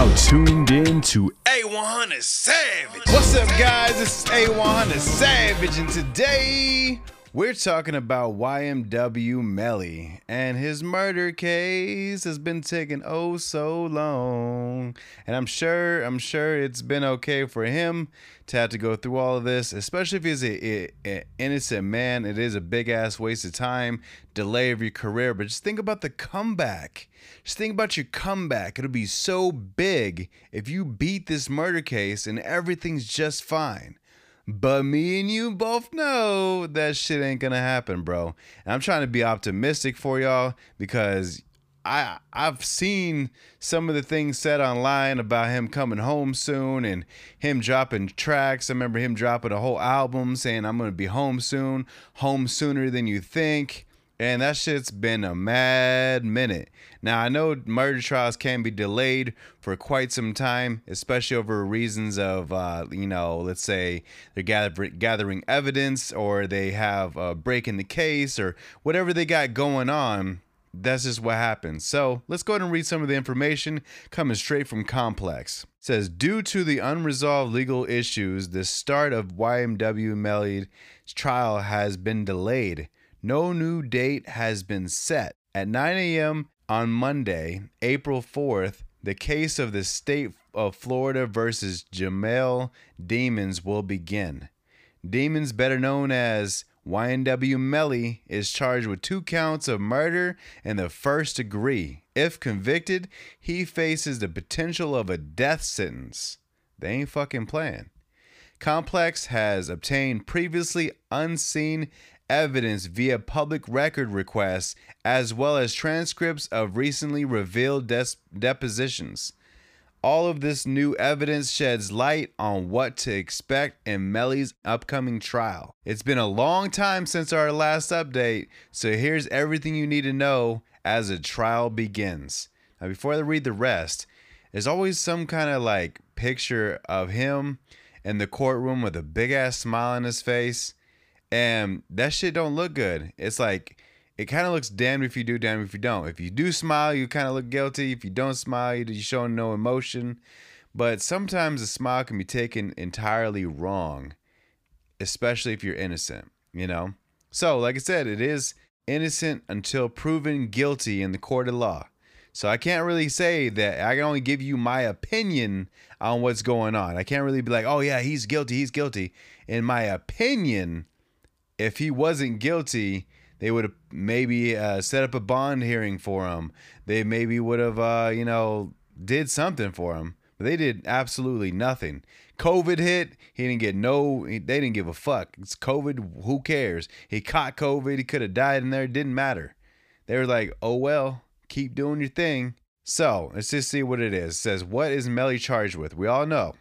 now tuned in to A100 Savage. What's up, guys? This is A100 Savage, and today we're talking about YNW Melly and his murder case has been taking oh so long. And I'm sure, I'm sure it's been okay for him to have to go through all of this, especially if he's a, a, a innocent man. It is a big ass waste of time, delay of your career. But just think about the comeback. Just think about your comeback. It'll be so big if you beat this murder case and everything's just fine. But me and you both know that shit ain't gonna happen, bro. And I'm trying to be optimistic for y'all because I I've seen some of the things said online about him coming home soon and him dropping tracks. I remember him dropping a whole album saying I'm gonna be home soon, home sooner than you think. And that shit's been a mad minute. Now, I know murder trials can be delayed for quite some time, especially over reasons of, uh, you know, let's say they're gather- gathering evidence or they have a break in the case or whatever they got going on. That's just what happens. So let's go ahead and read some of the information coming straight from Complex. It says, due to the unresolved legal issues, the start of YNW Melly's trial has been delayed. No new date has been set. At 9 a.m. on Monday, April 4th, the case of the state of Florida versus Jamell Demons will begin. Demons, better known as YNW Melly, is charged with two counts of murder in the first degree. If convicted, he faces the potential of a death sentence. They ain't fucking playing. Complex has obtained previously unseen evidence via public record requests as well as transcripts of recently revealed des- depositions. All of this new evidence sheds light on what to expect in Melly's upcoming trial. It's been a long time since our last update, so here's everything you need to know as the trial begins. Now, before I read the rest, there's always some kind of like picture of him in the courtroom with a big ass smile on his face and that shit don't look good. It's like it kind of looks damned if you do, damned if you don't. If you do smile, you kind of look guilty. If you don't smile, you're showing no emotion. But sometimes a smile can be taken entirely wrong, especially if you're innocent. You know. So, like I said, it is innocent until proven guilty in the court of law. So I can't really say that I can only give you my opinion on what's going on. I can't really be like, "Oh yeah, he's guilty, he's guilty." In my opinion, if he wasn't guilty, they would have maybe uh, set up a bond hearing for him. They maybe would have, uh, you know, did something for him. But they did absolutely nothing. COVID hit. He didn't get no. They didn't give a fuck. It's COVID. Who cares? He caught COVID. He could have died in there. It didn't matter. They were like, oh well, keep doing your thing. So let's just see what it is. It says, what is Melly charged with? We all know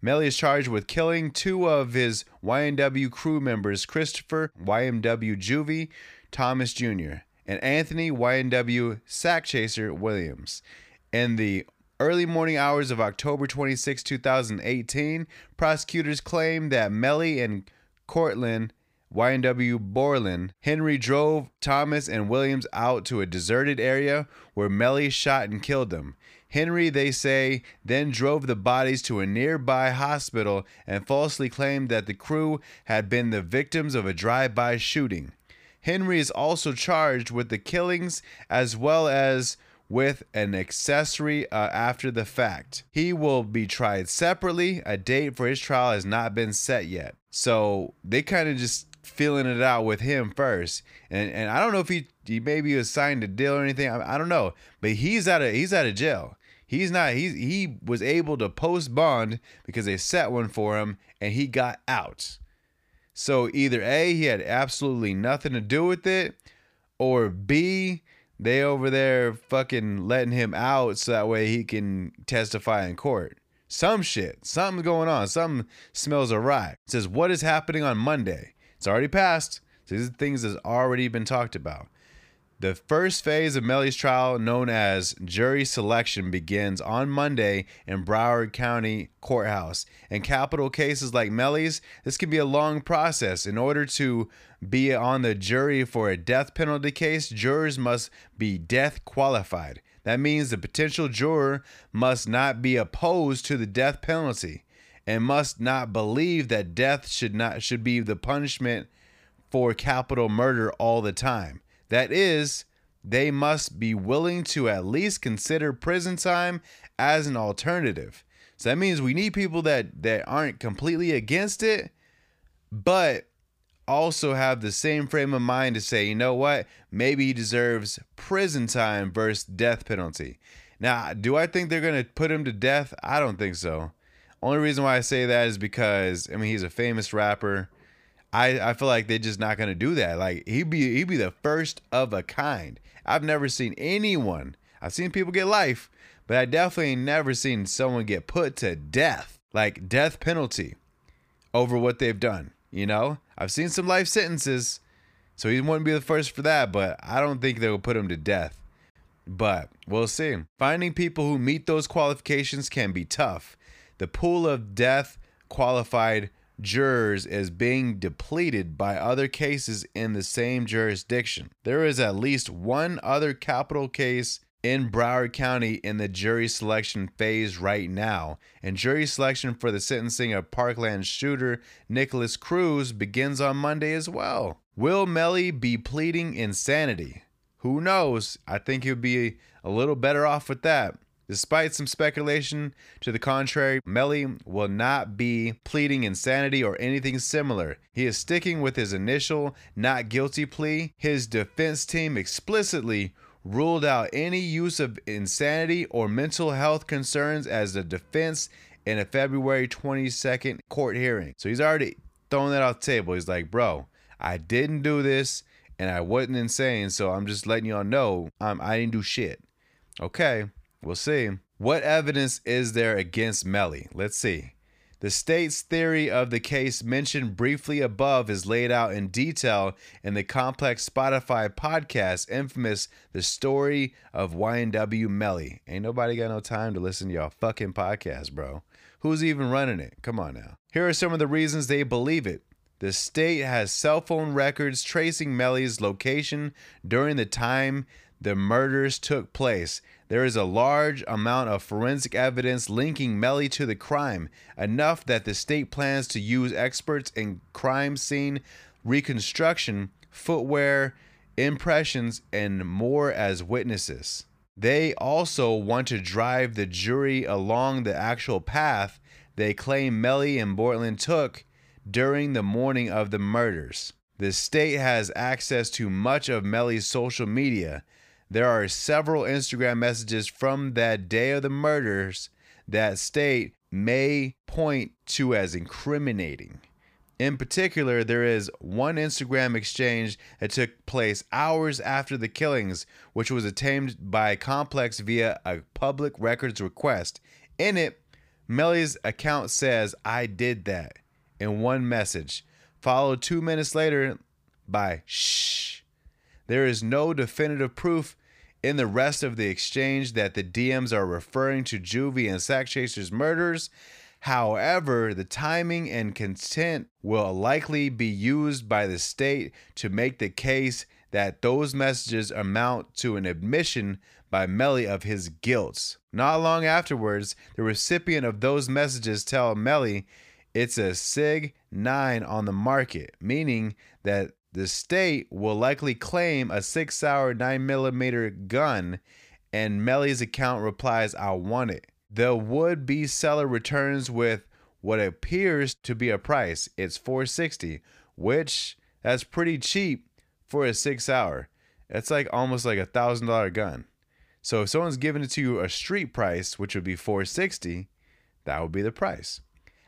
Melly is charged with killing two of his YNW crew members, Christopher YNW Juvie Thomas Jr., and Anthony YNW Sack Chaser Williams. In the early morning hours of October 26, 2018, prosecutors claim that Melly and Cortlen YNW Bortlen, Henry drove Thomas and Williams out to a deserted area where Melly shot and killed them. Henry, they say, then drove the bodies to a nearby hospital and falsely claimed that the crew had been the victims of a drive by shooting. Henry is also charged with the killings as well as with an accessory uh, after the fact. He will be tried separately. A date for his trial has not been set yet. So they kind of just feeling it out with him first. And and I don't know if he he maybe was signed a deal or anything. I, I don't know. But he's out of he's out of jail. He's not he's he was able to post bond because they set one for him and he got out. So either A, he had absolutely nothing to do with it, or B, they over there fucking letting him out so that way he can testify in court. Some shit. Something's going on. Something smells awry. It says, What is happening on Monday? It's already passed. So these things has already been talked about. The first phase of Melly's trial, known as jury selection, begins on Monday in Broward County Courthouse. In capital cases like Melly's, this can be a long process. In order to be on the jury for a death penalty case, jurors must be death qualified. That means the potential juror must not be opposed to the death penalty and must not believe that death should not should be the punishment for capital murder all the time. That is, they must be willing to at least consider prison time as an alternative. So that means we need people that that aren't completely against it, but also have the same frame of mind to say, you know what, maybe he deserves prison time versus death penalty. Now, do I think they're gonna put him to death? I don't think so. Only reason why I say that is because I mean he's a famous rapper. I, I feel like they're just not gonna do that. Like he'd be he'd be the first of a kind. I've never seen anyone. I've seen people get life, but I definitely never seen someone get put to death, like death penalty, over what they've done. You know, I've seen some life sentences, so he wouldn't be the first for that. But I don't think they will put him to death. But we'll see. Finding people who meet those qualifications can be tough. The pool of death qualified jurors is being depleted by other cases in the same jurisdiction. There is at least one other capital case in Broward County in the jury selection phase right now, and jury selection for the sentencing of Parkland shooter Nikolas Cruz begins on Monday as well. Will Melly be pleading insanity? Who knows? I think he'll be a little better off with that. Despite some speculation to the contrary, Melly will not be pleading insanity or anything similar. He is sticking with his initial not guilty plea. His defense team explicitly ruled out any use of insanity or mental health concerns as a defense in a February 22nd court hearing. So he's already throwing that off the table. He's like, bro, I didn't do this and I wasn't insane. So I'm just letting y'all know I didn't do shit. Okay. We'll see. What evidence is there against Melly? Let's see. The state's theory of the case mentioned briefly above is laid out in detail in the complex Spotify podcast infamous The Story of YNW Melly. Ain't nobody got no time to listen to y'all fucking podcast, bro. Who's even running it? Come on now. Here are some of the reasons they believe it. The state has cell phone records tracing Melly's location during the time the murders took place. There is a large amount of forensic evidence linking Melly to the crime, enough that the state plans to use experts in crime scene reconstruction, footwear, impressions, and more as witnesses. They also want to drive the jury along the actual path they claim Melly and Bortlen took during the morning of the murders. The state has access to much of Melly's social media, there are several Instagram messages from that day of the murders that state may point to as incriminating. In particular, there is one Instagram exchange that took place hours after the killings, which was obtained by Complex via a public records request. In it, Melly's account says, I did that, in one message, followed two minutes later by shh. There is no definitive proof in the rest of the exchange that the DMs are referring to Juvie and Sack Chaser's murders. However, the timing and content will likely be used by the state to make the case that those messages amount to an admission by Melly of his guilt. Not long afterwards, the recipient of those messages tell Melly it's a SIG 9 on the market, meaning that the state will likely claim a SIG Sauer 9mm gun, and Melly's account replies, I want it. The would be seller returns with what appears to be a price. It's 460, which that's pretty cheap for a SIG Sauer. It's like almost like a thousand dollar gun. So if someone's giving it to you a street price, which would be 460, that would be the price.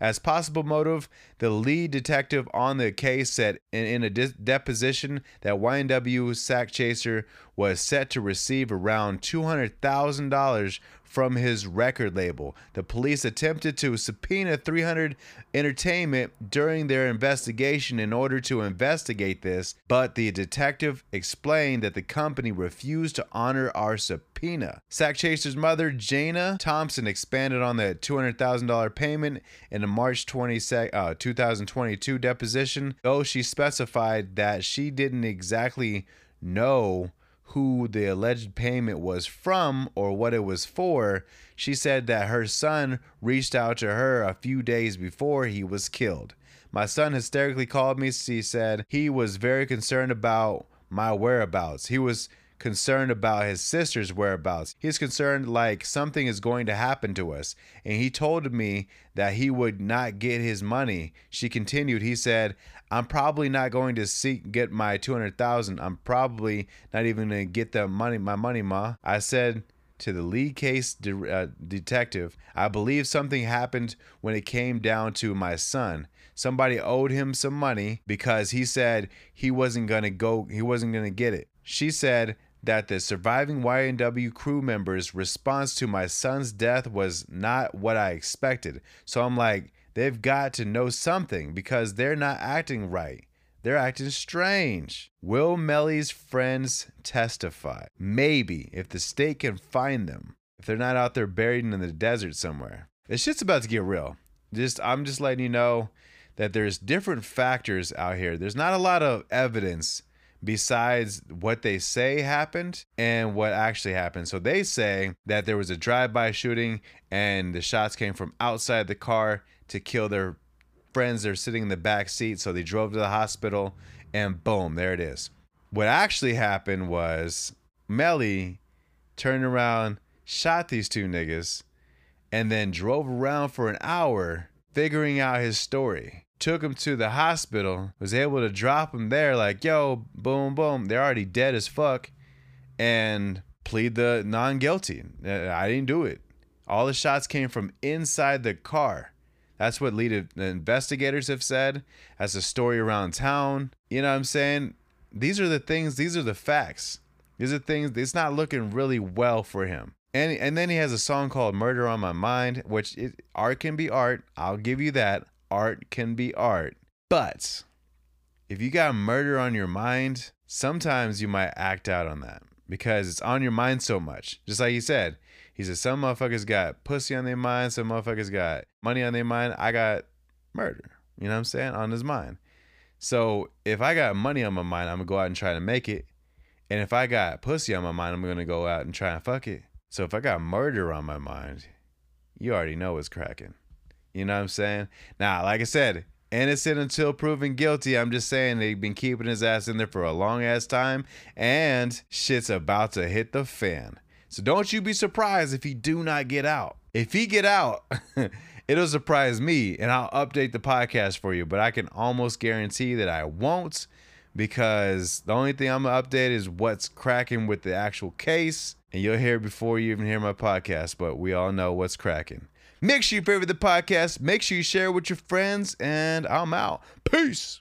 As possible motive, the lead detective on the case said in, in a de- deposition that YNW Sack Chaser was set to receive around $200,000 from his record label. The police attempted to subpoena 300 Entertainment during their investigation in order to investigate this, but the detective explained that the company refused to honor our subpoena. Sack Chaser's mother, Jana Thompson, expanded on the $200,000 payment in a March 20, uh, 2022 deposition, though she specified that she didn't exactly know who the alleged payment was from or what it was for, she said that her son reached out to her a few days before he was killed. My son hysterically called me. She said he was very concerned about my whereabouts. He was concerned about his sister's whereabouts. He's concerned like something is going to happen to us. And he told me that he would not get his money. She continued, he said, I'm probably not going to seek get my 200,000. I'm probably not even going to get the money my money, ma. I said to the lead case de- uh, detective, I believe something happened when it came down to my son. Somebody owed him some money because he said he wasn't going to go he wasn't going to get it. She said that the surviving YNW crew members' response to my son's death was not what I expected. So I'm like, they've got to know something because they're not acting right. They're acting strange. Will Melly's friends testify? Maybe, if the state can find them. If they're not out there buried in the desert somewhere. This shit's about to get real. Just I'm just letting you know that there's different factors out here. There's not a lot of evidence besides what they say happened and what actually happened. So they say that there was a drive-by shooting and the shots came from outside the car to kill their friends. They're sitting in the back seat, so they drove to the hospital and boom, there it is. What actually happened was Melly turned around, shot these two niggas, and then drove around for an hour figuring out his story took him to the hospital, was able to drop him there, like, yo, boom, boom. They're already dead as fuck. And plead the non guilty. Uh, I didn't do it. All the shots came from inside the car. That's what lead investigators have said. As a story around town. You know what I'm saying? These are the things, these are the facts. These are things, it's not looking really well for him. And, and then he has a song called Murder on My Mind, which it, art can be art. I'll give you that art can be art. But if you got murder on your mind, sometimes you might act out on that because it's on your mind so much. Just like he said, he said, some motherfuckers got pussy on their mind, some motherfuckers got money on their mind. I got murder, you know what I'm saying, on his mind. So if I got money on my mind, I'm gonna go out and try to make it. And if I got pussy on my mind, I'm gonna go out and try and fuck it. So if I got murder on my mind, you already know what's cracking. You know what I'm saying? Now, like I said, innocent until proven guilty. I'm just saying they've been keeping his ass in there for a long ass time, and shit's about to hit the fan. So don't you be surprised if he do not get out. If he get out, it'll surprise me, and I'll update the podcast for you. But I can almost guarantee that I won't, because the only thing I'm gonna update is what's cracking with the actual case, and you'll hear it before you even hear my podcast. But we all know what's cracking. Make sure you favorite the podcast. Make sure you share with your friends. And I'm out. Peace.